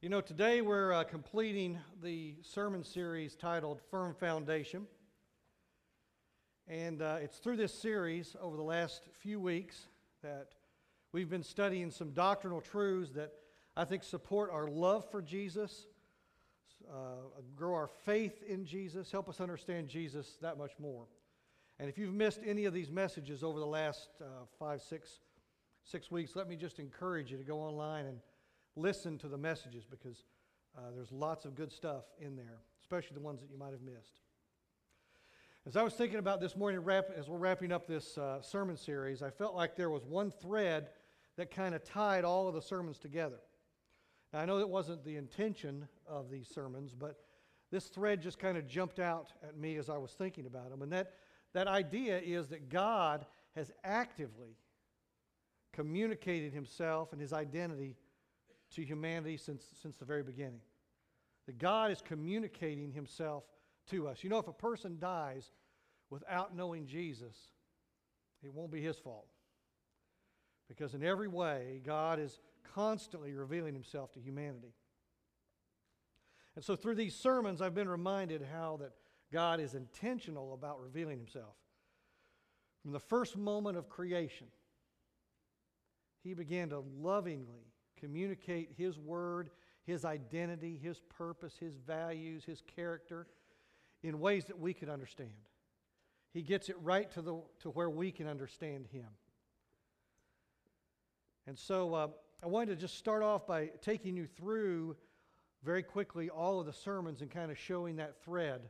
You know, today we're uh, completing the sermon series titled Firm Foundation. And uh, it's through this series over the last few weeks that we've been studying some doctrinal truths that I think support our love for Jesus, uh, grow our faith in Jesus, help us understand Jesus that much more. And if you've missed any of these messages over the last uh, five, six, six weeks, let me just encourage you to go online and listen to the messages because uh, there's lots of good stuff in there, especially the ones that you might have missed. As I was thinking about this morning, wrap, as we're wrapping up this uh, sermon series, I felt like there was one thread that kind of tied all of the sermons together. Now, I know that wasn't the intention of these sermons, but this thread just kind of jumped out at me as I was thinking about them. And that, that idea is that God has actively communicated himself and his identity to humanity since, since the very beginning. That God is communicating himself to us. You know, if a person dies without knowing Jesus, it won't be his fault. Because in every way, God is constantly revealing himself to humanity. And so through these sermons, I've been reminded how that God is intentional about revealing himself. From the first moment of creation, he began to lovingly communicate His word, His identity, His purpose, His values, His character in ways that we can understand. He gets it right to, the, to where we can understand Him. And so uh, I wanted to just start off by taking you through very quickly all of the sermons and kind of showing that thread,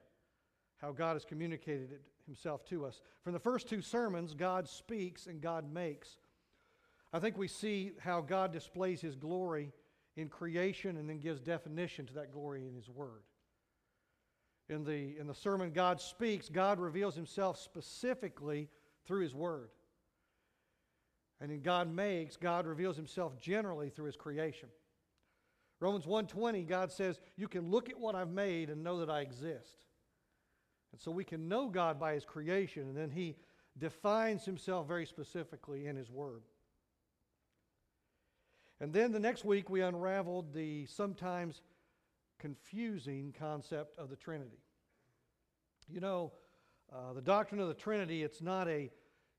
how God has communicated Himself to us. From the first two sermons, God speaks and God makes. I think we see how God displays his glory in creation and then gives definition to that glory in his word. In the, in the sermon, God speaks, God reveals himself specifically through his word. And in God makes, God reveals himself generally through his creation. Romans 1:20 God says, "You can look at what I've made and know that I exist." And so we can know God by his creation and then he defines himself very specifically in his word. And then the next week, we unraveled the sometimes confusing concept of the Trinity. You know, uh, the doctrine of the Trinity, it's not a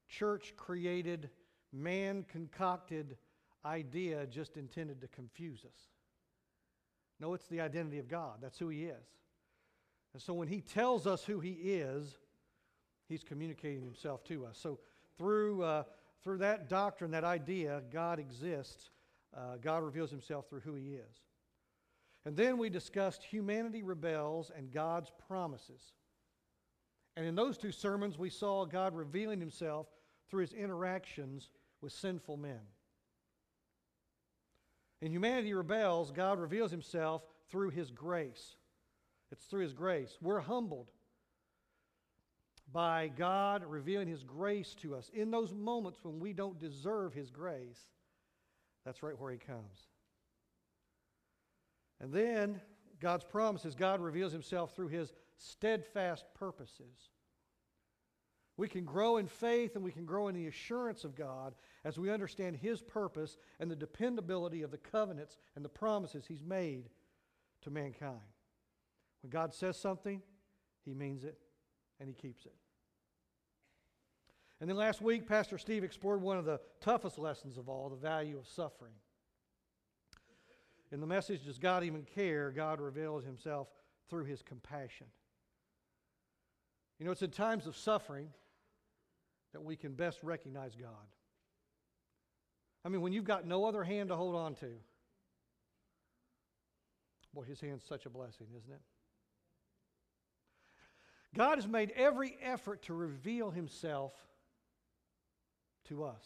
church created, man concocted idea just intended to confuse us. No, it's the identity of God. That's who He is. And so when He tells us who He is, He's communicating Himself to us. So through, uh, through that doctrine, that idea, God exists uh, God reveals himself through who he is. And then we discussed humanity rebels and God's promises. And in those two sermons, we saw God revealing himself through his interactions with sinful men. In humanity rebels, God reveals himself through his grace. It's through his grace. We're humbled by God revealing his grace to us in those moments when we don't deserve his grace. That's right where he comes. And then God's promises, God reveals himself through his steadfast purposes. We can grow in faith and we can grow in the assurance of God as we understand his purpose and the dependability of the covenants and the promises he's made to mankind. When God says something, he means it and he keeps it. And then last week, Pastor Steve explored one of the toughest lessons of all the value of suffering. In the message, Does God Even Care? God reveals himself through his compassion. You know, it's in times of suffering that we can best recognize God. I mean, when you've got no other hand to hold on to, boy, his hand's such a blessing, isn't it? God has made every effort to reveal himself to us.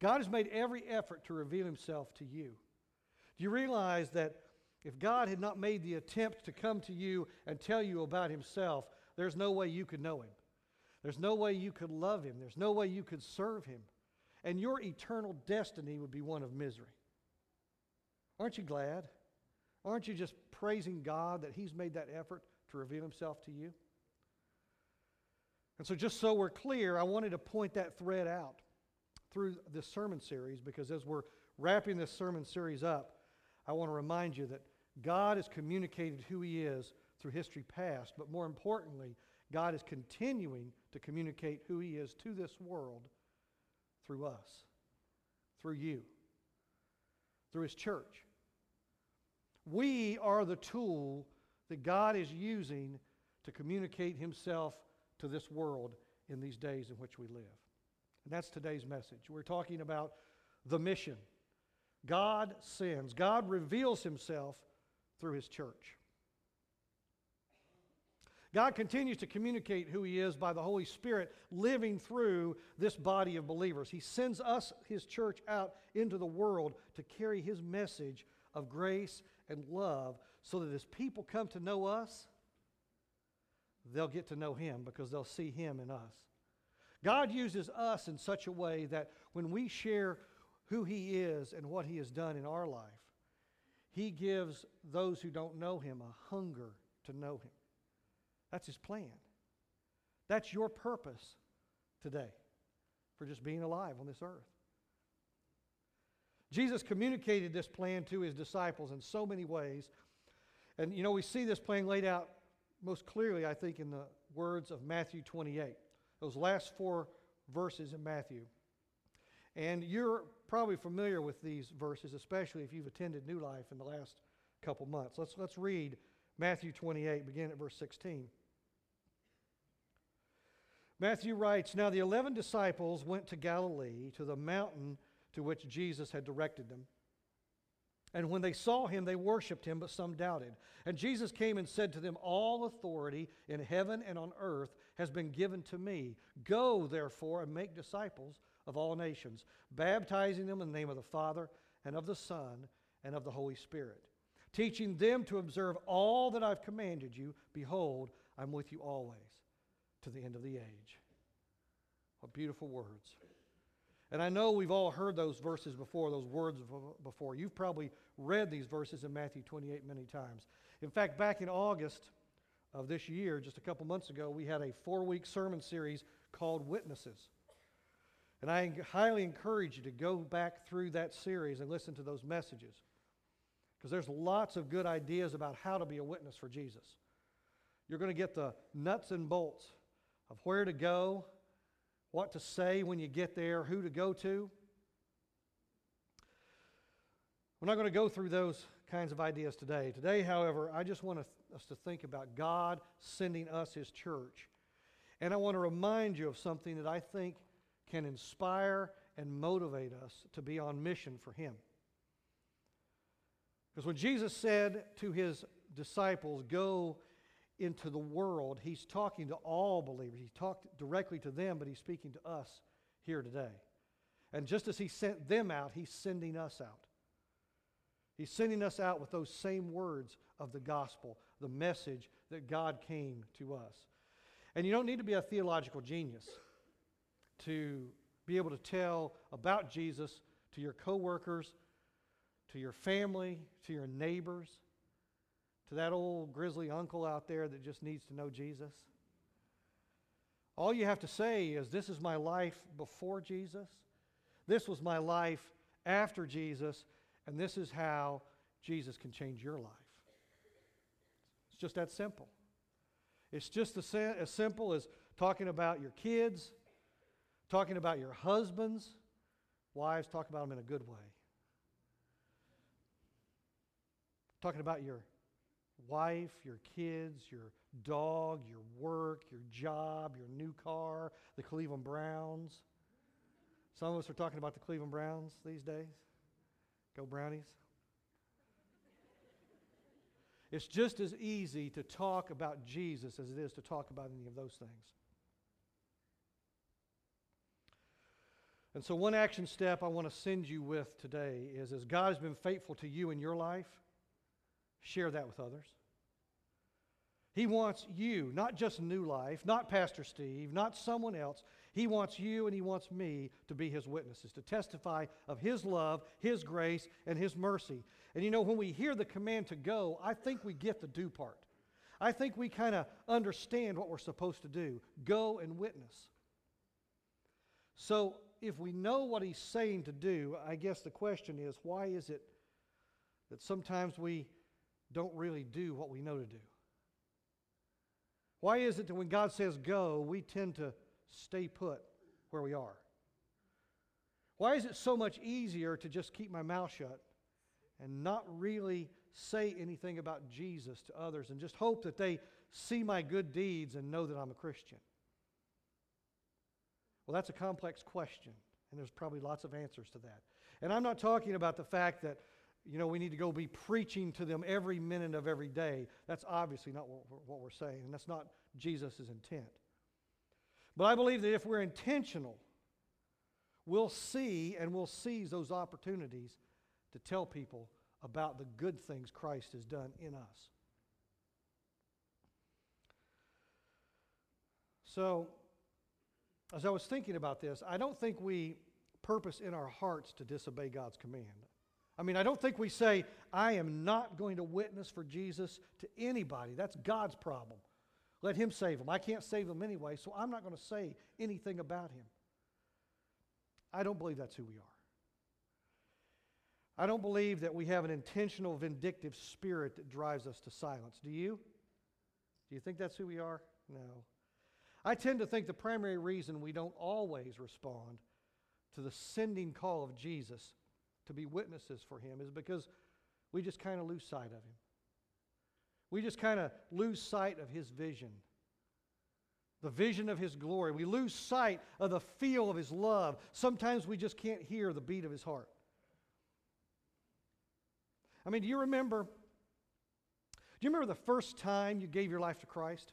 God has made every effort to reveal himself to you. Do you realize that if God had not made the attempt to come to you and tell you about himself, there's no way you could know him? There's no way you could love him. There's no way you could serve him. And your eternal destiny would be one of misery. Aren't you glad? Aren't you just praising God that he's made that effort to reveal himself to you? And so, just so we're clear, I wanted to point that thread out through this sermon series because as we're wrapping this sermon series up, I want to remind you that God has communicated who He is through history past, but more importantly, God is continuing to communicate who He is to this world through us, through you, through His church. We are the tool that God is using to communicate Himself to this world in these days in which we live. And that's today's message. We're talking about the mission. God sends, God reveals Himself through His church. God continues to communicate who He is by the Holy Spirit living through this body of believers. He sends us, His church, out into the world to carry His message of grace and love so that as people come to know us, they'll get to know Him because they'll see Him in us. God uses us in such a way that when we share who He is and what He has done in our life, He gives those who don't know Him a hunger to know Him. That's His plan. That's your purpose today for just being alive on this earth. Jesus communicated this plan to his disciples in so many ways. And you know, we see this plan laid out most clearly, I think, in the words of Matthew 28, those last four verses in Matthew. And you're probably familiar with these verses, especially if you've attended New Life in the last couple months. Let's, let's read Matthew 28, begin at verse 16. Matthew writes Now the eleven disciples went to Galilee, to the mountain to which Jesus had directed them. And when they saw him, they worshiped him, but some doubted. And Jesus came and said to them, All authority in heaven and on earth has been given to me. Go, therefore, and make disciples of all nations, baptizing them in the name of the Father, and of the Son, and of the Holy Spirit, teaching them to observe all that I've commanded you. Behold, I'm with you always to the end of the age. What beautiful words. And I know we've all heard those verses before, those words before. You've probably read these verses in Matthew 28 many times. In fact, back in August of this year, just a couple months ago, we had a four week sermon series called Witnesses. And I highly encourage you to go back through that series and listen to those messages. Because there's lots of good ideas about how to be a witness for Jesus. You're going to get the nuts and bolts of where to go, what to say when you get there, who to go to. We're not going to go through those kinds of ideas today. Today, however, I just want us to think about God sending us His church. And I want to remind you of something that I think can inspire and motivate us to be on mission for Him. Because when Jesus said to His disciples, Go into the world, he's talking to all believers. He talked directly to them, but he's speaking to us here today. And just as he sent them out, he's sending us out. He's sending us out with those same words of the gospel, the message that God came to us. And you don't need to be a theological genius to be able to tell about Jesus to your coworkers, to your family, to your neighbors to that old grizzly uncle out there that just needs to know Jesus? All you have to say is, This is my life before Jesus. This was my life after Jesus. And this is how Jesus can change your life. It's just that simple. It's just as simple as talking about your kids, talking about your husbands. Wives, talk about them in a good way. Talking about your wife, your kids, your dog, your work, your job, your new car, the Cleveland Browns. Some of us are talking about the Cleveland Browns these days. Go Brownies. It's just as easy to talk about Jesus as it is to talk about any of those things. And so, one action step I want to send you with today is as God has been faithful to you in your life, Share that with others. He wants you, not just New Life, not Pastor Steve, not someone else. He wants you and He wants me to be His witnesses, to testify of His love, His grace, and His mercy. And you know, when we hear the command to go, I think we get the do part. I think we kind of understand what we're supposed to do go and witness. So, if we know what He's saying to do, I guess the question is why is it that sometimes we don't really do what we know to do? Why is it that when God says go, we tend to stay put where we are? Why is it so much easier to just keep my mouth shut and not really say anything about Jesus to others and just hope that they see my good deeds and know that I'm a Christian? Well, that's a complex question, and there's probably lots of answers to that. And I'm not talking about the fact that, you know, we need to go be preaching to them every minute of every day. That's obviously not what we're, saying, and that's not Jesus' intent. But I believe that if we're intentional, we'll see and we'll seize those opportunities to tell people about the good things Christ has done in us. So, as I was thinking about this, I don't think we purpose in our hearts to disobey God's command. I mean, I don't think we say, I am not going to witness for Jesus to anybody. That's God's problem. Let Him save them. I can't save them anyway, so I'm not going to say anything about Him. I don't believe that's who we are. I don't believe that we have an intentional vindictive spirit that drives us to silence. Do you? Do you think that's who we are? No. I tend to think the primary reason we don't always respond to the sending call of Jesus to be witnesses for him is because we just kind of lose sight of him. We just kind of lose sight of his vision, the vision of his glory. We lose sight of the feel of his love. Sometimes we just can't hear the beat of his heart. I mean, do you remember? Do you remember the first time you gave your life to Christ?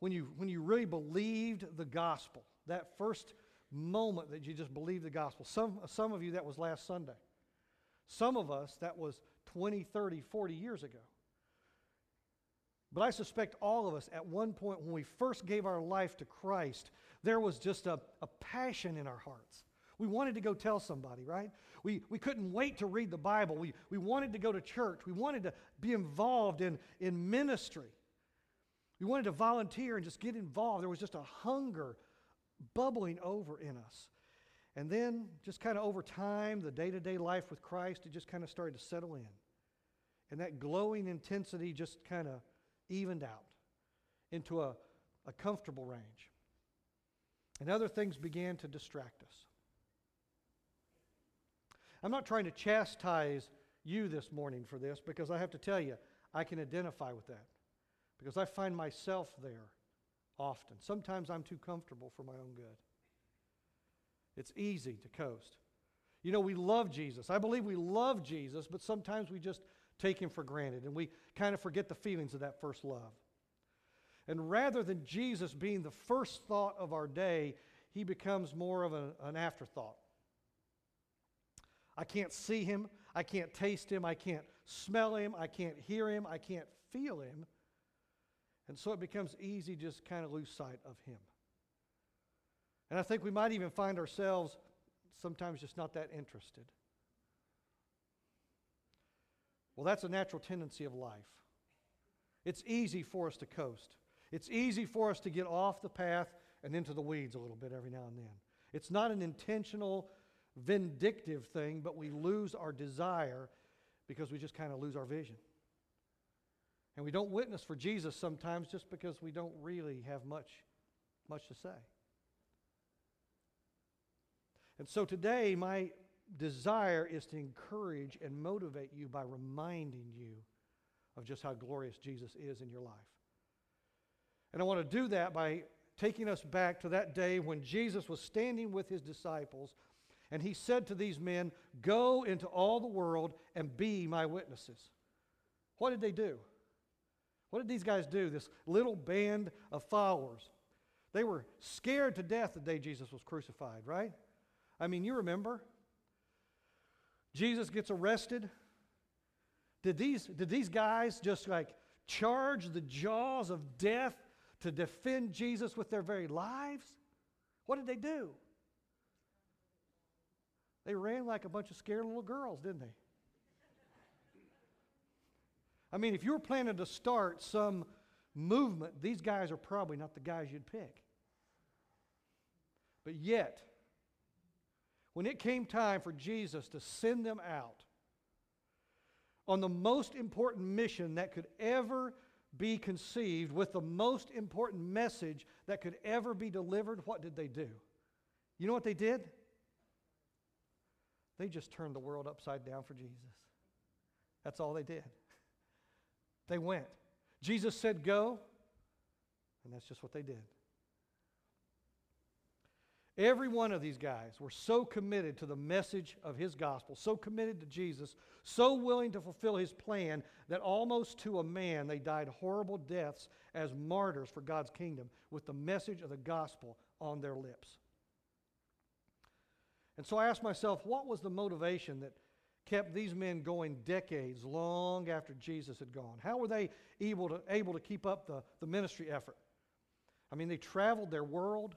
when you, when you really believed the gospel, that first moment that you just believed the gospel. Some, some of you, that was last Sunday. Some of us, that was 20, 30, 40 years ago. But I suspect all of us, at one point when we first gave our life to Christ, there was just a, a passion in our hearts. We wanted to go tell somebody, right? We, we couldn't wait to read the Bible. We, we wanted to go to church. We wanted to be involved in, in ministry. We wanted to volunteer and just get involved. There was just a hunger bubbling over in us. And then, just kind of over time, the day to day life with Christ, it just kind of started to settle in. And that glowing intensity just kind of evened out into a, a comfortable range. And other things began to distract us. I'm not trying to chastise you this morning for this because I have to tell you, I can identify with that because I find myself there often. Sometimes I'm too comfortable for my own good. It's easy to coast. You know, we love Jesus. I believe we love Jesus, but sometimes we just take him for granted and we kind of forget the feelings of that first love. And rather than Jesus being the first thought of our day, he becomes more of a, an afterthought. I can't see him. I can't taste him. I can't smell him. I can't hear him. I can't feel him. And so it becomes easy just kind of lose sight of Him. And I think we might even find ourselves sometimes just not that interested. Well, that's a natural tendency of life. It's easy for us to coast. It's easy for us to get off the path and into the weeds a little bit every now and then. It's not an intentional, vindictive thing, but we lose our desire because we just kind of lose our vision. And we don't witness for Jesus sometimes just because we don't really have much, much to say. And so today, my desire is to encourage and motivate you by reminding you of just how glorious Jesus is in your life. And I want to do that by taking us back to that day when Jesus was standing with his disciples and he said to these men, Go into all the world and be my witnesses. What did they do? What did these guys do? This little band of followers. They were scared to death the day Jesus was crucified, right? I mean, you remember. Jesus gets arrested. Did these, did these guys just like charge the jaws of death to defend Jesus with their very lives? What did they do? They ran like a bunch of scared little girls, didn't they? I mean, if you were planning to start some movement, these guys are probably not the guys you'd pick. But yet, when it came time for Jesus to send them out, on the most important mission that could ever be conceived with the most important message that could ever be delivered, what did they do? You know what they did? They just turned the world upside down for Jesus. That's all they did. They went. Jesus said, Go, and that's just what they did. Every one of these guys were so committed to the message of his gospel, so committed to Jesus, so willing to fulfill his plan that almost to a man they died horrible deaths as martyrs for God's kingdom with the message of the gospel on their lips. And so I asked myself, what was the motivation that kept these men going decades long after Jesus had gone? How were they able to, able to keep up the, the ministry effort? I mean, they traveled their world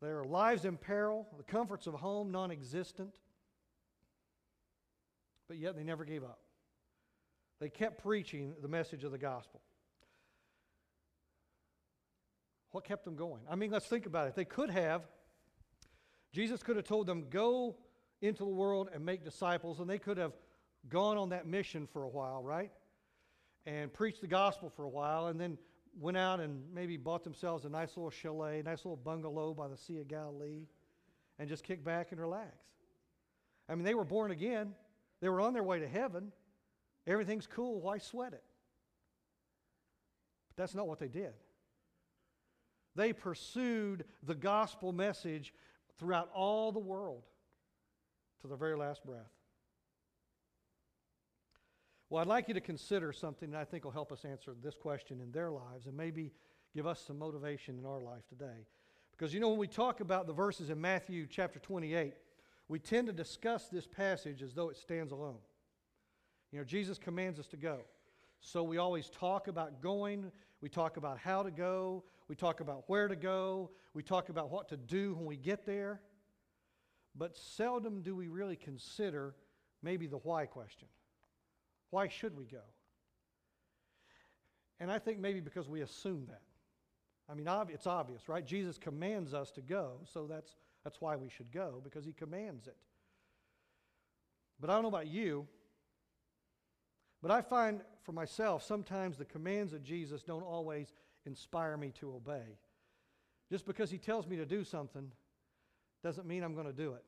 their lives in peril, the comforts of home non existent. But yet they never gave up. They kept preaching the message of the gospel. What kept them going? I mean, let's think about it. They could have, Jesus could have told them, go into the world and make disciples, and they could have gone on that mission for a while, right? And preached the gospel for a while, and then went out and maybe bought themselves a nice little chalet, nice little bungalow by the Sea of Galilee, and just kick back and relax. I mean, they were born again, they were on their way to heaven. Everything's cool. Why sweat it? But that's not what they did. They pursued the gospel message throughout all the world to their very last breath. Well, I'd like you to consider something that I think will help us answer this question in their lives and maybe give us some motivation in our life today. Because you know, when we talk about the verses in Matthew chapter 28, we tend to discuss this passage as though it stands alone. You know, Jesus commands us to go. So we always talk about going, we talk about how to go, we talk about where to go, we talk about what to do when we get there. But seldom do we really consider maybe the why question. Why should we go? And I think maybe because we assume that. I mean, it's obvious, right? Jesus commands us to go, so that's, that's why we should go, because he commands it. But I don't know about you, but I find for myself sometimes the commands of Jesus don't always inspire me to obey. Just because he tells me to do something doesn't mean I'm going to do it.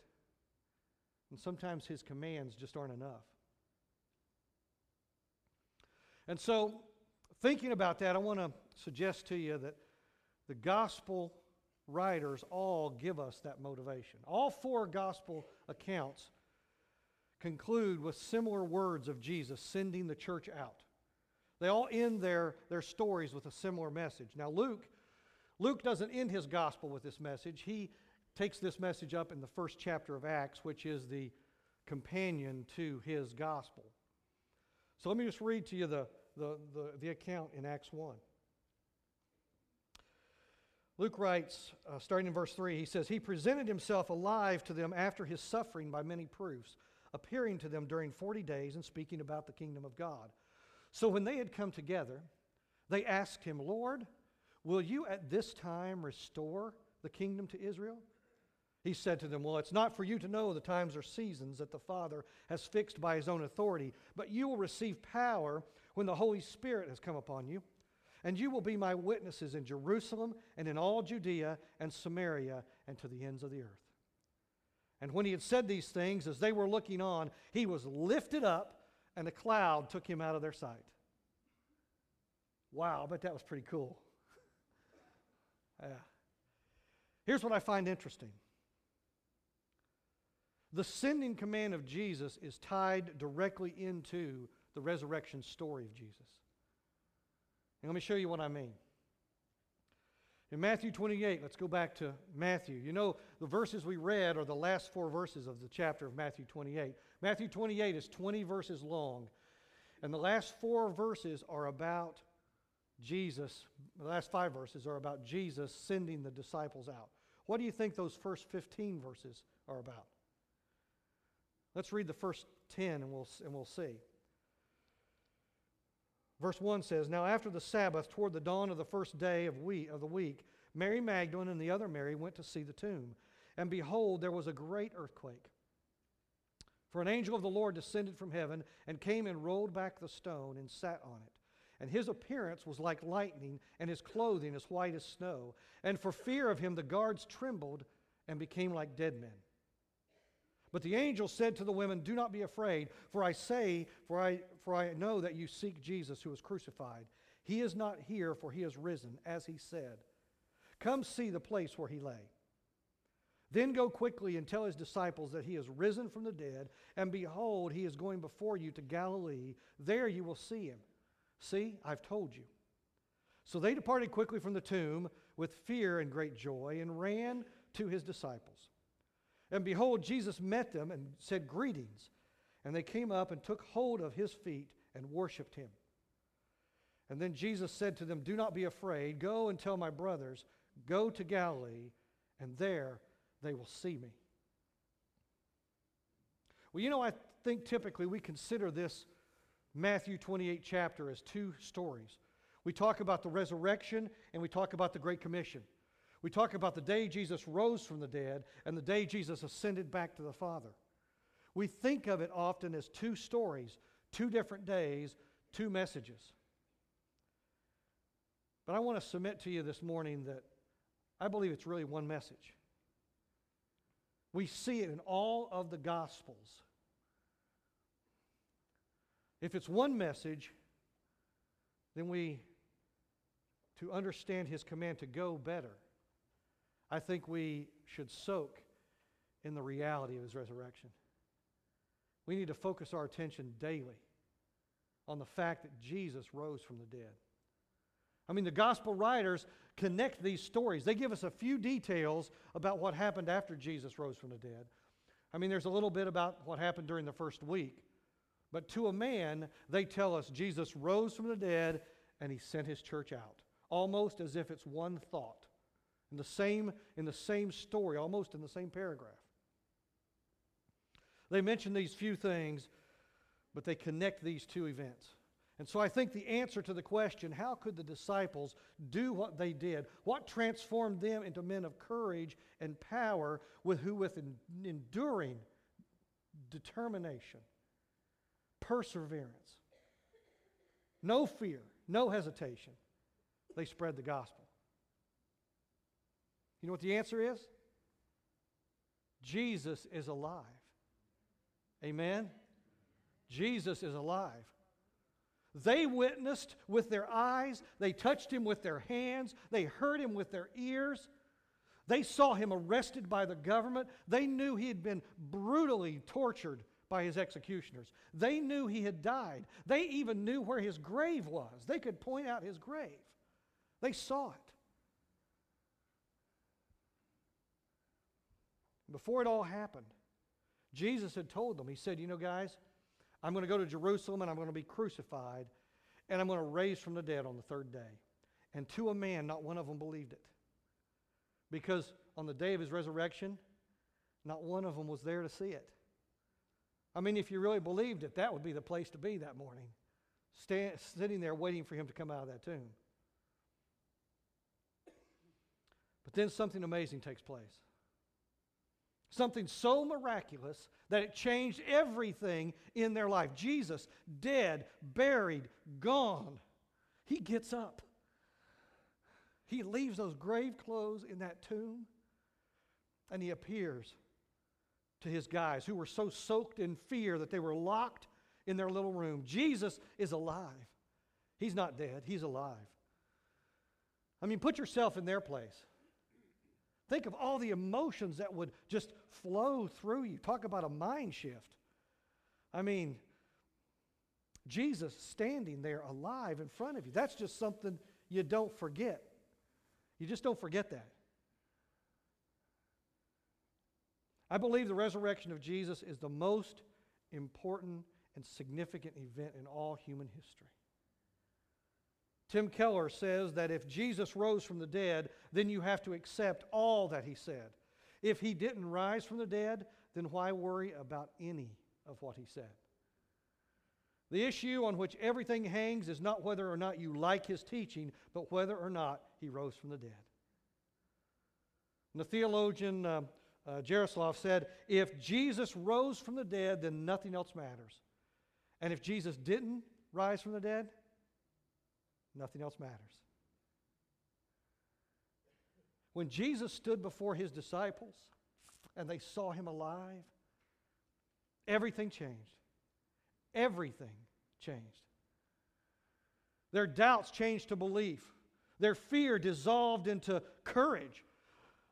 And sometimes his commands just aren't enough. And so, thinking about that, I want to suggest to you that the gospel writers all give us that motivation. All four gospel accounts conclude with similar words of Jesus sending the church out. They all end their, their stories with a similar message. Now, Luke, Luke doesn't end his gospel with this message. He takes this message up in the first chapter of Acts, which is the companion to his gospel. So let me just read to you the, the, the, the account in Acts 1. Luke writes, uh, starting in verse 3, he says, He presented himself alive to them after his suffering by many proofs, appearing to them during 40 days and speaking about the kingdom of God. So when they had come together, they asked him, Lord, will you at this time restore the kingdom to Israel? He said to them, Well, it's not for you to know the times or seasons that the Father has fixed by his own authority, but you will receive power when the Holy Spirit has come upon you. And you will be my witnesses in Jerusalem and in all Judea and Samaria and to the ends of the earth. And when he had said these things, as they were looking on, he was lifted up, and a cloud took him out of their sight. Wow, I bet that was pretty cool. yeah. Here's what I find interesting the sending command of Jesus is tied directly into the resurrection story of Jesus. And let me show you what I mean. In Matthew 28, let's go back to Matthew. You know, the verses we read are the last four verses of the chapter of Matthew 28. Matthew 28 is 20 verses long, and the last four verses are about Jesus. The last five verses are about Jesus sending the disciples out. What do you think those first 15 verses are about? Let's read the first 10 and we'll, and we'll see. Verse 1 says, Now after the Sabbath, toward the dawn of the first day of, week, of the week, Mary Magdalene and the other Mary went to see the tomb. And behold, there was a great earthquake. For an angel of the Lord descended from heaven and came and rolled back the stone and sat on it. And his appearance was like lightning, and his clothing as white as snow. And for fear of him, the guards trembled and became like dead men. But the angel said to the women, Do not be afraid, for I say, for I, for I know that you seek Jesus who was crucified. He is not here, for he is risen, as he said. Come see the place where he lay. Then go quickly and tell his disciples that he is risen from the dead, and behold, he is going before you to Galilee. There you will see him. See, I've told you. So they departed quickly from the tomb with fear and great joy and ran to his disciples. And behold, Jesus met them and said, Greetings. And they came up and took hold of his feet and worshiped him. And then Jesus said to them, Do not be afraid. Go and tell my brothers, Go to Galilee, and there they will see me. Well, you know, I think typically we consider this Matthew 28 chapter as two stories. We talk about the resurrection and we talk about the Great Commission. We talk about the day Jesus rose from the dead and the day Jesus ascended back to the Father. We think of it often as two stories, two different days, two messages. But I want to submit to you this morning that I believe it's really one message. We see it in all of the Gospels. If it's one message, then we, to understand his command to go better, I think we should soak in the reality of his resurrection. We need to focus our attention daily on the fact that Jesus rose from the dead. I mean, the gospel writers connect these stories. They give us a few details about what happened after Jesus rose from the dead. I mean, there's a little bit about what happened during the first week. But to a man, they tell us Jesus rose from the dead and he sent his church out, almost as if it's one thought in the same, in the same story, almost in the same paragraph. They mention these few things, but they connect these two events. And so I think the answer to the question, how could the disciples do what they did? What transformed them into men of courage and power with who with enduring determination, perseverance, no fear, no hesitation, they spread the gospel. You know what the answer is? Jesus is alive. Amen? Jesus is alive. They witnessed with their eyes, they touched him with their hands, they heard him with their ears. They saw him arrested by the government. They knew he had been brutally tortured by his executioners. They knew he had died. They even knew where his grave was. They could point out his grave. They saw it. Before it all happened, Jesus had told them, He said, You know, guys, I'm going to go to Jerusalem and I'm going to be crucified and I'm going to raise from the dead on the third day. And to a man, not one of them believed it. Because on the day of his resurrection, not one of them was there to see it. I mean, if you really believed it, that would be the place to be that morning, stand, sitting there waiting for him to come out of that tomb. But then something amazing takes place. Something so miraculous that it changed everything in their life. Jesus, dead, buried, gone. He gets up. He leaves those grave clothes in that tomb and he appears to his guys who were so soaked in fear that they were locked in their little room. Jesus is alive. He's not dead, he's alive. I mean, put yourself in their place. Think of all the emotions that would just flow through you. Talk about a mind shift. I mean, Jesus standing there alive in front of you. That's just something you don't forget. You just don't forget that. I believe the resurrection of Jesus is the most important and significant event in all human history. Tim Keller says that if Jesus rose from the dead, then you have to accept all that he said. If he didn't rise from the dead, then why worry about any of what he said? The issue on which everything hangs is not whether or not you like his teaching, but whether or not he rose from the dead. And the theologian uh, uh, Jaroslav said, if Jesus rose from the dead, then nothing else matters. And if Jesus didn't rise from the dead, nothing else matters. When Jesus stood before his disciples and they saw him alive, everything changed. Everything changed. Their doubts changed to belief. Their fear dissolved into courage.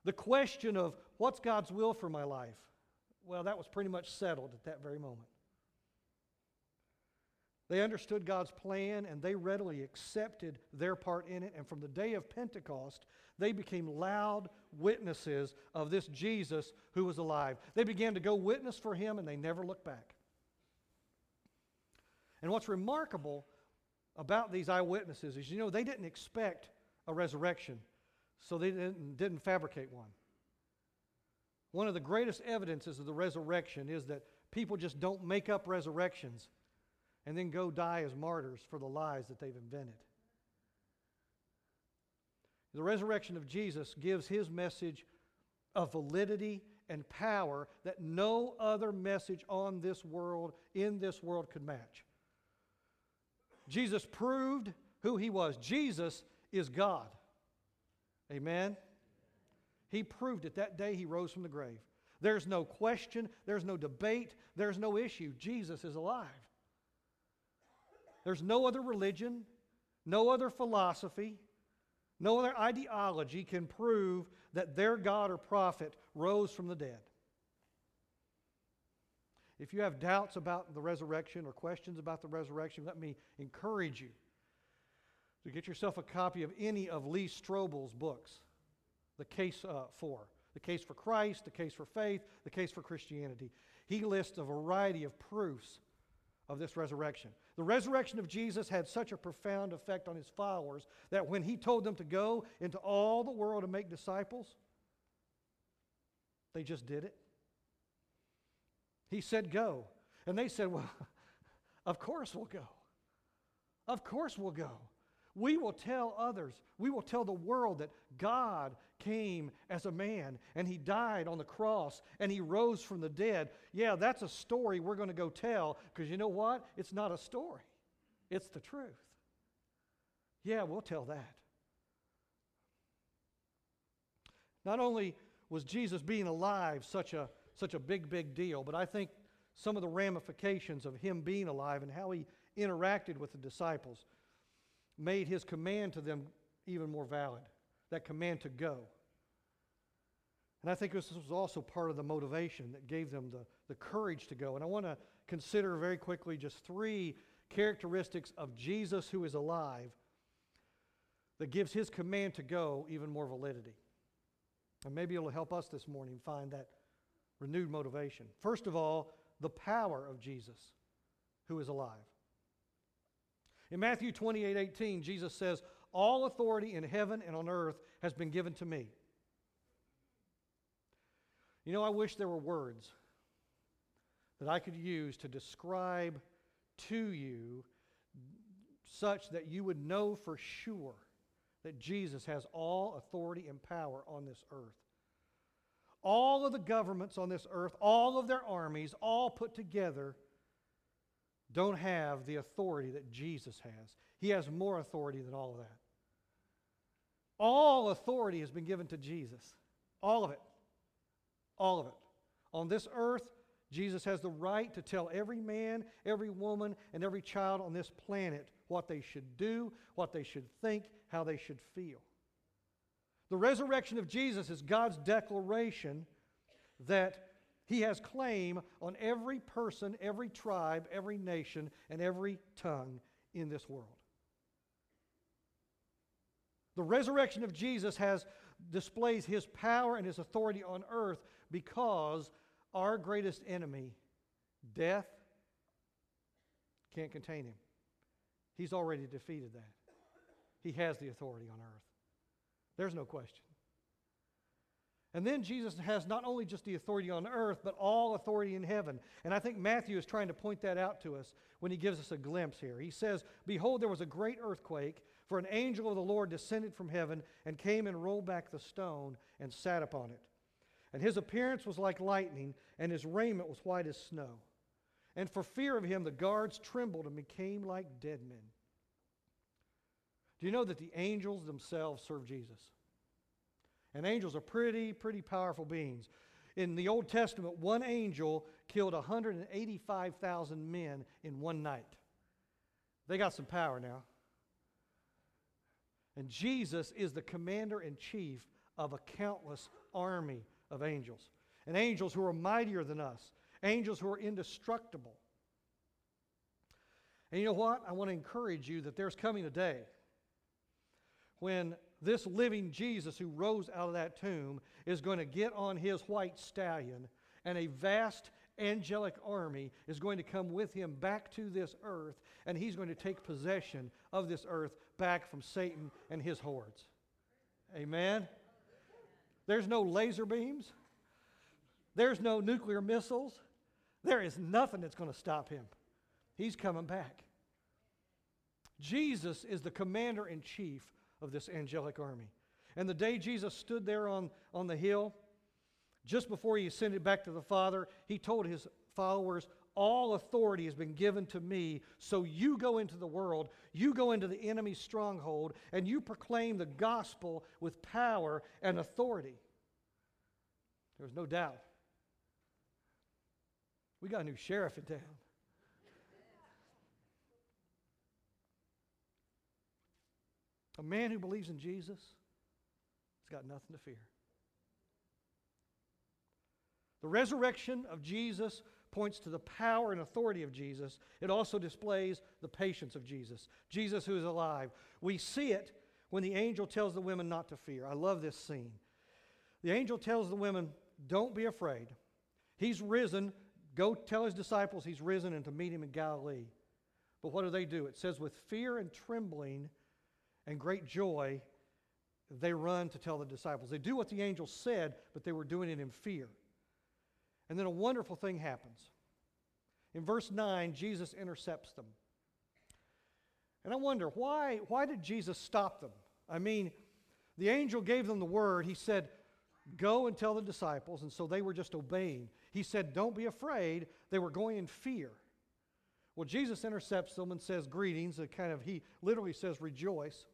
The question of what's God's will for my life? Well, that was pretty much settled at that very moment. They understood God's plan and they readily accepted their part in it. And from the day of Pentecost, they became loud witnesses of this Jesus who was alive. They began to go witness for him and they never looked back. And what's remarkable about these eyewitnesses is, you know, they didn't expect a resurrection, so they didn't, didn't fabricate one. One of the greatest evidences of the resurrection is that people just don't make up resurrections and then go die as martyrs for the lies that they've invented. The resurrection of Jesus gives his message a validity and power that no other message on this world, in this world, could match. Jesus proved who he was. Jesus is God. Amen? He proved it that day he rose from the grave. There's no question, there's no debate, there's no issue. Jesus is alive. There's no other religion, no other philosophy, no other ideology can prove that their God or prophet rose from the dead. If you have doubts about the resurrection or questions about the resurrection, let me encourage you to get yourself a copy of any of Lee Strobel's books the case uh, for the case for Christ, the case for faith, the case for Christianity. He lists a variety of proofs of this resurrection. The resurrection of Jesus had such a profound effect on his followers that when he told them to go into all the world and make disciples, they just did it. He said, Go. And they said, Well, of course we'll go. Of course we'll go. We will tell others, we will tell the world that God came as a man and he died on the cross and he rose from the dead. Yeah, that's a story we're going to go tell because you know what? It's not a story, it's the truth. Yeah, we'll tell that. Not only was Jesus being alive such a, such a big, big deal, but I think some of the ramifications of him being alive and how he interacted with the disciples made his command to them even more valid that command to go. And I think this was also part of the motivation that gave them the, the courage to go. And I want to consider very quickly just three characteristics of Jesus who is alive that gives his command to go even more validity. And maybe it'll help us this morning find that renewed motivation. First of all, the power of Jesus who is alive. In Matthew 28 18, Jesus says, All authority in heaven and on earth has been given to me. You know, I wish there were words that I could use to describe to you such that you would know for sure that Jesus has all authority and power on this earth. All of the governments on this earth, all of their armies, all put together don't have the authority that Jesus has. He has more authority than all of that. All authority has been given to Jesus. All of it. All of it. On this earth, Jesus has the right to tell every man, every woman, and every child on this planet what they should do, what they should think, how they should feel. The resurrection of Jesus is God's declaration that he has claim on every person, every tribe, every nation, and every tongue in this world. The resurrection of Jesus has displays his power and his authority on earth because our greatest enemy, death, can't contain him. He's already defeated that. He has the authority on earth. There's no question. And then Jesus has not only just the authority on earth, but all authority in heaven. And I think Matthew is trying to point that out to us when he gives us a glimpse here. He says, Behold, there was a great earthquake, for an angel of the Lord descended from heaven and came and rolled back the stone and sat upon it. And his appearance was like lightning, and his raiment was white as snow. And for fear of him, the guards trembled and became like dead men. Do you know that the angels themselves serve Jesus? And angels are pretty, pretty powerful beings. In the Old Testament, one angel killed 185,000 men in one night. They got some power now. And Jesus is the commander in chief of a countless army of angels. And angels who are mightier than us, angels who are indestructible. And you know what? I want to encourage you that there's coming a day when this living Jesus who rose out of that tomb is going to get on his white stallion, and a vast angelic army is going to come with him back to this earth, and he's going to take possession of this earth back from Satan and his hordes. Amen? There's no laser beams, there's no nuclear missiles, there is nothing that's going to stop him. He's coming back. Jesus is the commander in chief of this angelic army. And the day Jesus stood there on, on the hill, just before he ascended back to the Father, he told his followers, All authority has been given to me, so you go into the world, you go into the enemy's stronghold, and you proclaim the gospel with power and authority. There's no doubt. We got a new sheriff in town. A man who believes in Jesus has got nothing to fear. The resurrection of Jesus points to the power and authority of Jesus. It also displays the patience of Jesus, Jesus who is alive. We see it when the angel tells the women not to fear. I love this scene. The angel tells the women, Don't be afraid. He's risen. Go tell his disciples he's risen and to meet him in Galilee. But what do they do? It says, With fear and trembling, and great joy, they run to tell the disciples. They do what the angel said, but they were doing it in fear. And then a wonderful thing happens. In verse 9, Jesus intercepts them. And I wonder, why, why did Jesus stop them? I mean, the angel gave them the word. He said, Go and tell the disciples. And so they were just obeying. He said, Don't be afraid. They were going in fear. Well, Jesus intercepts them and says, Greetings. It kind of, he literally says, Rejoice.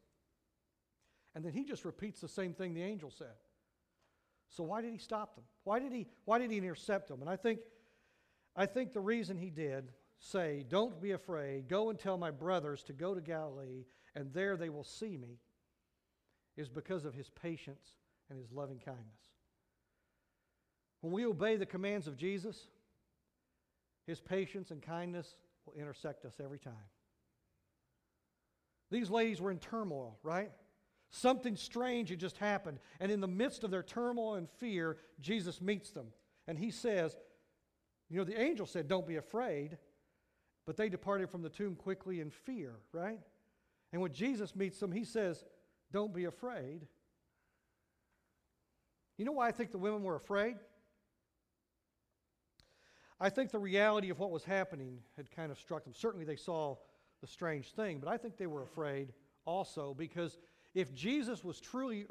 And then he just repeats the same thing the angel said. So why did he stop them? Why did he, why did he intercept them? And I think, I think the reason he did say, Don't be afraid, go and tell my brothers to go to Galilee, and there they will see me, is because of his patience and his loving kindness. When we obey the commands of Jesus, his patience and kindness will intersect us every time. These ladies were in turmoil, right? Something strange had just happened. And in the midst of their turmoil and fear, Jesus meets them. And he says, You know, the angel said, Don't be afraid. But they departed from the tomb quickly in fear, right? And when Jesus meets them, he says, Don't be afraid. You know why I think the women were afraid? I think the reality of what was happening had kind of struck them. Certainly they saw the strange thing, but I think they were afraid also because if Jesus was truly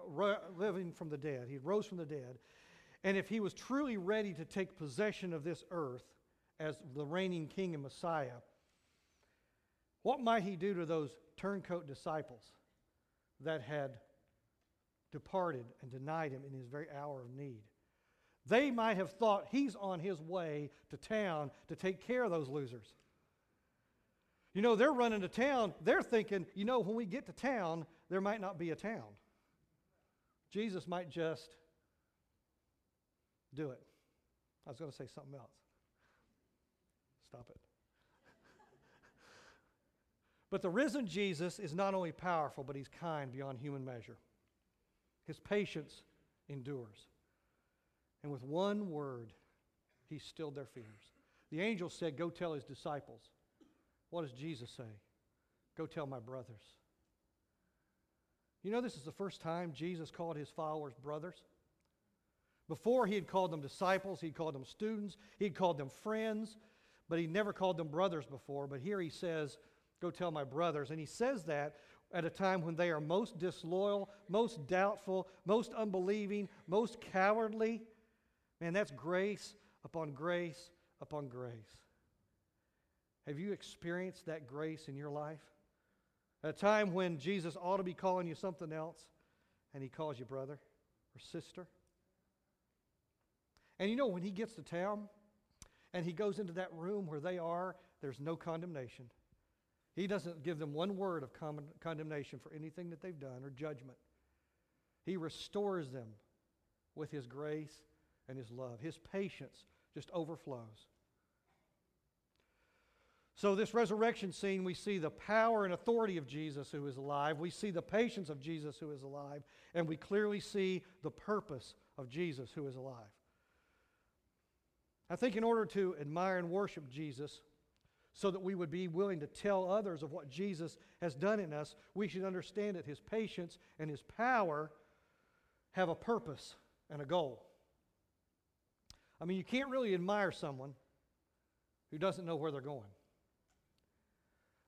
living from the dead, he rose from the dead, and if he was truly ready to take possession of this earth as the reigning king and Messiah, what might he do to those turncoat disciples that had departed and denied him in his very hour of need? They might have thought he's on his way to town to take care of those losers. You know, they're running to town. They're thinking, you know, when we get to town, there might not be a town. Jesus might just do it. I was going to say something else. Stop it. but the risen Jesus is not only powerful, but he's kind beyond human measure. His patience endures. And with one word, he stilled their fears. The angel said, Go tell his disciples. What does Jesus say? Go tell my brothers. You know, this is the first time Jesus called his followers brothers. Before, he had called them disciples, he called them students, he called them friends, but he never called them brothers before. But here he says, Go tell my brothers. And he says that at a time when they are most disloyal, most doubtful, most unbelieving, most cowardly. Man, that's grace upon grace upon grace. Have you experienced that grace in your life? At a time when Jesus ought to be calling you something else, and he calls you brother or sister. And you know, when he gets to town and he goes into that room where they are, there's no condemnation. He doesn't give them one word of condemnation for anything that they've done or judgment. He restores them with his grace and his love. His patience just overflows. So, this resurrection scene, we see the power and authority of Jesus who is alive. We see the patience of Jesus who is alive. And we clearly see the purpose of Jesus who is alive. I think in order to admire and worship Jesus, so that we would be willing to tell others of what Jesus has done in us, we should understand that his patience and his power have a purpose and a goal. I mean, you can't really admire someone who doesn't know where they're going.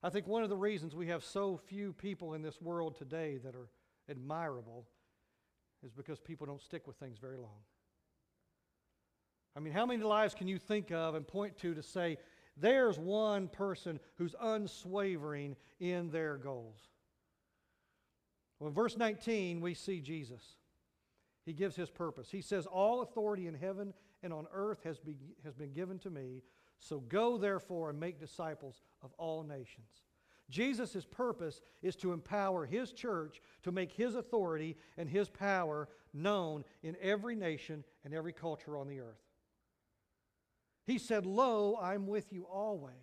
I think one of the reasons we have so few people in this world today that are admirable is because people don't stick with things very long. I mean, how many lives can you think of and point to to say, there's one person who's unswavering in their goals? Well, in verse 19, we see Jesus. He gives his purpose. He says, All authority in heaven and on earth has, be, has been given to me. So go, therefore, and make disciples of all nations. Jesus' purpose is to empower his church to make his authority and his power known in every nation and every culture on the earth. He said, Lo, I'm with you always.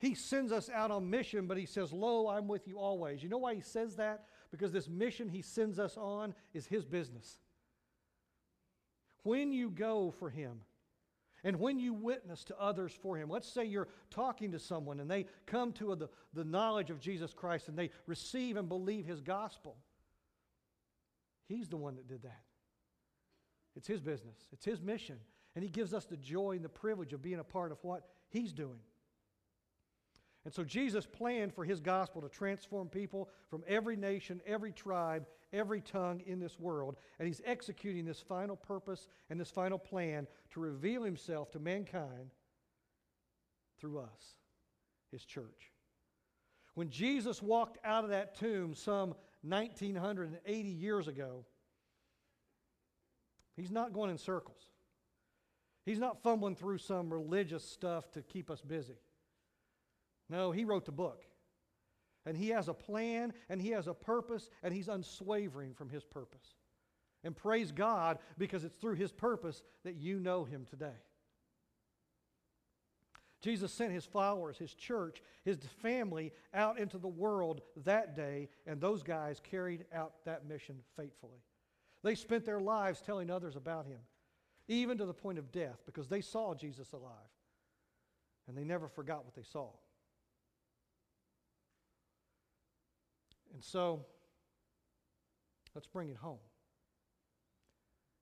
He sends us out on mission, but he says, Lo, I'm with you always. You know why he says that? Because this mission he sends us on is his business. When you go for him, and when you witness to others for him, let's say you're talking to someone and they come to the, the knowledge of Jesus Christ and they receive and believe his gospel. He's the one that did that. It's his business, it's his mission. And he gives us the joy and the privilege of being a part of what he's doing. And so Jesus planned for his gospel to transform people from every nation, every tribe, every tongue in this world. And he's executing this final purpose and this final plan to reveal himself to mankind through us, his church. When Jesus walked out of that tomb some 1980 years ago, he's not going in circles. He's not fumbling through some religious stuff to keep us busy. No, he wrote the book. And he has a plan and he has a purpose and he's unswavering from his purpose. And praise God because it's through his purpose that you know him today. Jesus sent his followers, his church, his family out into the world that day, and those guys carried out that mission faithfully. They spent their lives telling others about him, even to the point of death, because they saw Jesus alive. And they never forgot what they saw. And so, let's bring it home.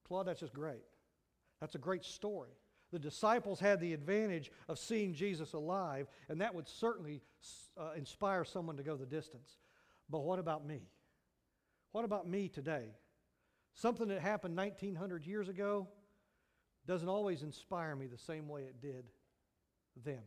Claude, that's just great. That's a great story. The disciples had the advantage of seeing Jesus alive, and that would certainly uh, inspire someone to go the distance. But what about me? What about me today? Something that happened 1900 years ago doesn't always inspire me the same way it did then.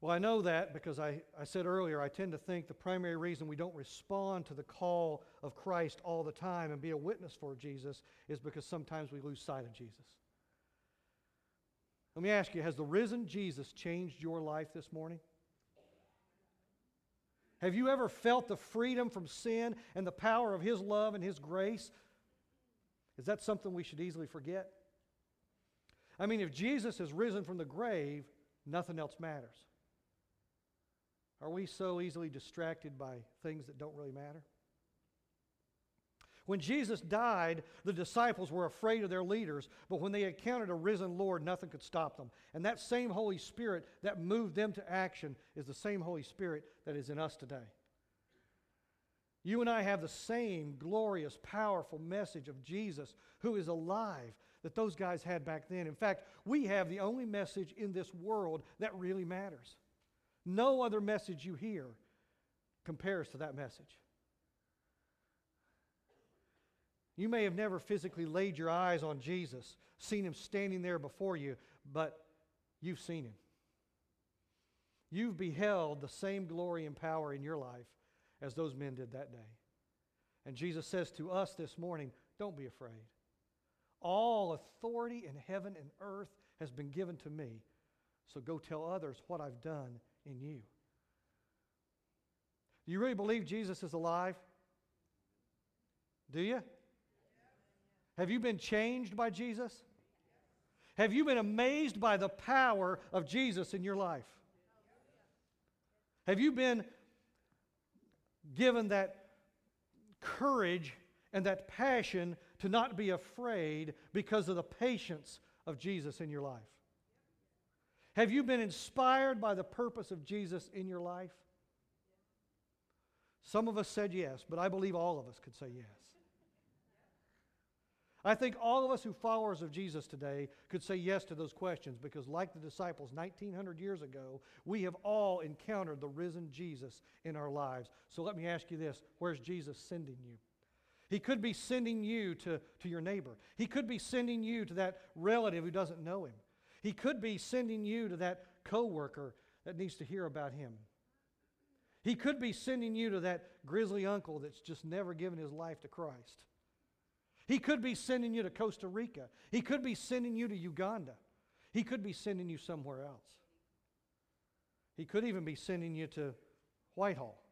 Well, I know that because I, I said earlier, I tend to think the primary reason we don't respond to the call of Christ all the time and be a witness for Jesus is because sometimes we lose sight of Jesus. Let me ask you has the risen Jesus changed your life this morning? Have you ever felt the freedom from sin and the power of His love and His grace? Is that something we should easily forget? I mean, if Jesus has risen from the grave, nothing else matters. Are we so easily distracted by things that don't really matter? When Jesus died, the disciples were afraid of their leaders, but when they encountered a risen Lord, nothing could stop them. And that same Holy Spirit that moved them to action is the same Holy Spirit that is in us today. You and I have the same glorious, powerful message of Jesus who is alive that those guys had back then. In fact, we have the only message in this world that really matters. No other message you hear compares to that message. You may have never physically laid your eyes on Jesus, seen him standing there before you, but you've seen him. You've beheld the same glory and power in your life as those men did that day. And Jesus says to us this morning, don't be afraid. All authority in heaven and earth has been given to me. So go tell others what I've done in you. Do you really believe Jesus is alive? Do you? Have you been changed by Jesus? Have you been amazed by the power of Jesus in your life? Have you been given that courage and that passion to not be afraid because of the patience of Jesus in your life? Have you been inspired by the purpose of Jesus in your life? Some of us said yes, but I believe all of us could say yes. I think all of us who followers of Jesus today could say yes to those questions because, like the disciples 1900 years ago, we have all encountered the risen Jesus in our lives. So let me ask you this where's Jesus sending you? He could be sending you to, to your neighbor. He could be sending you to that relative who doesn't know him. He could be sending you to that coworker that needs to hear about him. He could be sending you to that grizzly uncle that's just never given his life to Christ. He could be sending you to Costa Rica. He could be sending you to Uganda. He could be sending you somewhere else. He could even be sending you to Whitehall.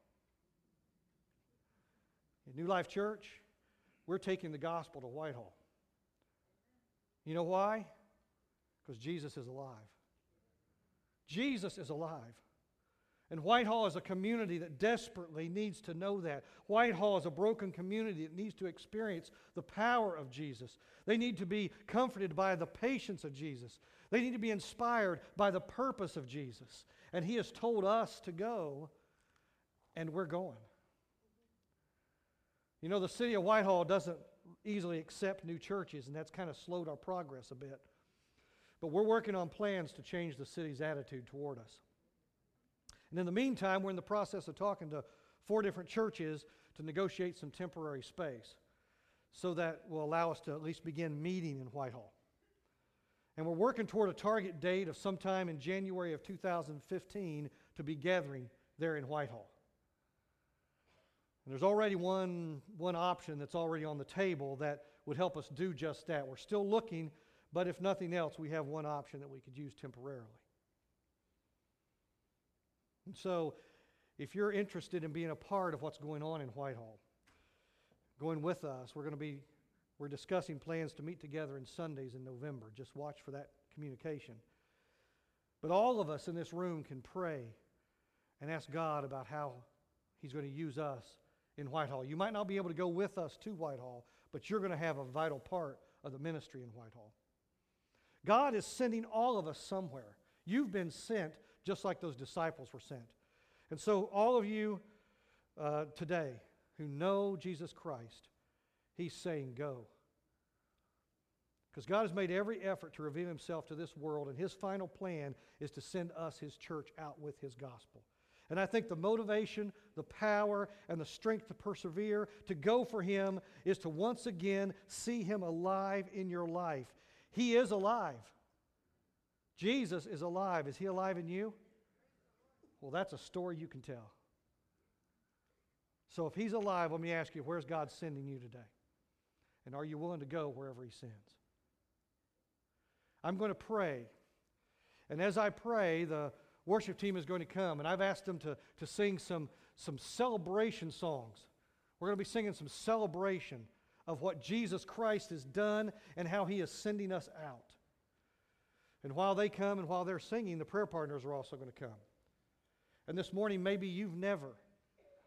In New Life Church, we're taking the gospel to Whitehall. You know why? Because Jesus is alive. Jesus is alive. And Whitehall is a community that desperately needs to know that. Whitehall is a broken community that needs to experience the power of Jesus. They need to be comforted by the patience of Jesus. They need to be inspired by the purpose of Jesus. And He has told us to go, and we're going. You know, the city of Whitehall doesn't easily accept new churches, and that's kind of slowed our progress a bit. But we're working on plans to change the city's attitude toward us. And in the meantime, we're in the process of talking to four different churches to negotiate some temporary space so that will allow us to at least begin meeting in Whitehall. And we're working toward a target date of sometime in January of 2015 to be gathering there in Whitehall. And there's already one, one option that's already on the table that would help us do just that. We're still looking but if nothing else, we have one option that we could use temporarily. And so, if you're interested in being a part of what's going on in Whitehall, going with us, we're going to be we're discussing plans to meet together in Sundays in November. Just watch for that communication. But all of us in this room can pray and ask God about how He's going to use us in Whitehall. You might not be able to go with us to Whitehall, but you're going to have a vital part of the ministry in Whitehall. God is sending all of us somewhere. You've been sent just like those disciples were sent. And so, all of you uh, today who know Jesus Christ, He's saying, Go. Because God has made every effort to reveal Himself to this world, and His final plan is to send us, His church, out with His gospel. And I think the motivation, the power, and the strength to persevere, to go for Him, is to once again see Him alive in your life. He is alive. Jesus is alive. Is he alive in you? Well, that's a story you can tell. So if he's alive, let me ask you, where's God sending you today? And are you willing to go wherever he sends? I'm going to pray. And as I pray, the worship team is going to come. And I've asked them to, to sing some, some celebration songs. We're going to be singing some celebration of what Jesus Christ has done and how he is sending us out. And while they come and while they're singing, the prayer partners are also going to come. And this morning, maybe you've never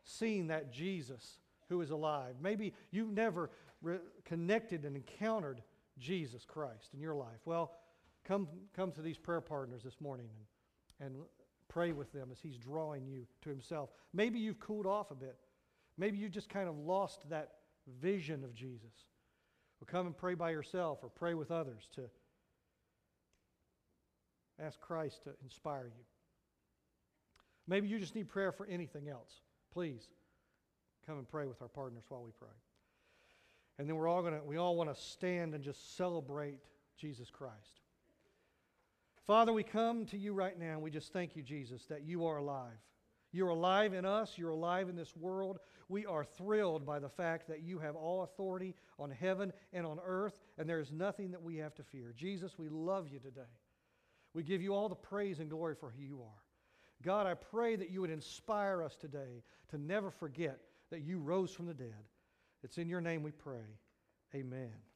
seen that Jesus who is alive. Maybe you've never re- connected and encountered Jesus Christ in your life. Well, come, come to these prayer partners this morning and, and pray with them as He's drawing you to Himself. Maybe you've cooled off a bit. Maybe you just kind of lost that vision of Jesus. Well, come and pray by yourself or pray with others to ask Christ to inspire you. Maybe you just need prayer for anything else. Please come and pray with our partners while we pray. And then we're all gonna, we all want to stand and just celebrate Jesus Christ. Father, we come to you right now and we just thank you, Jesus, that you are alive. You're alive in us, you're alive in this world. We are thrilled by the fact that you have all authority on heaven and on earth, and there is nothing that we have to fear. Jesus, we love you today. We give you all the praise and glory for who you are. God, I pray that you would inspire us today to never forget that you rose from the dead. It's in your name we pray. Amen.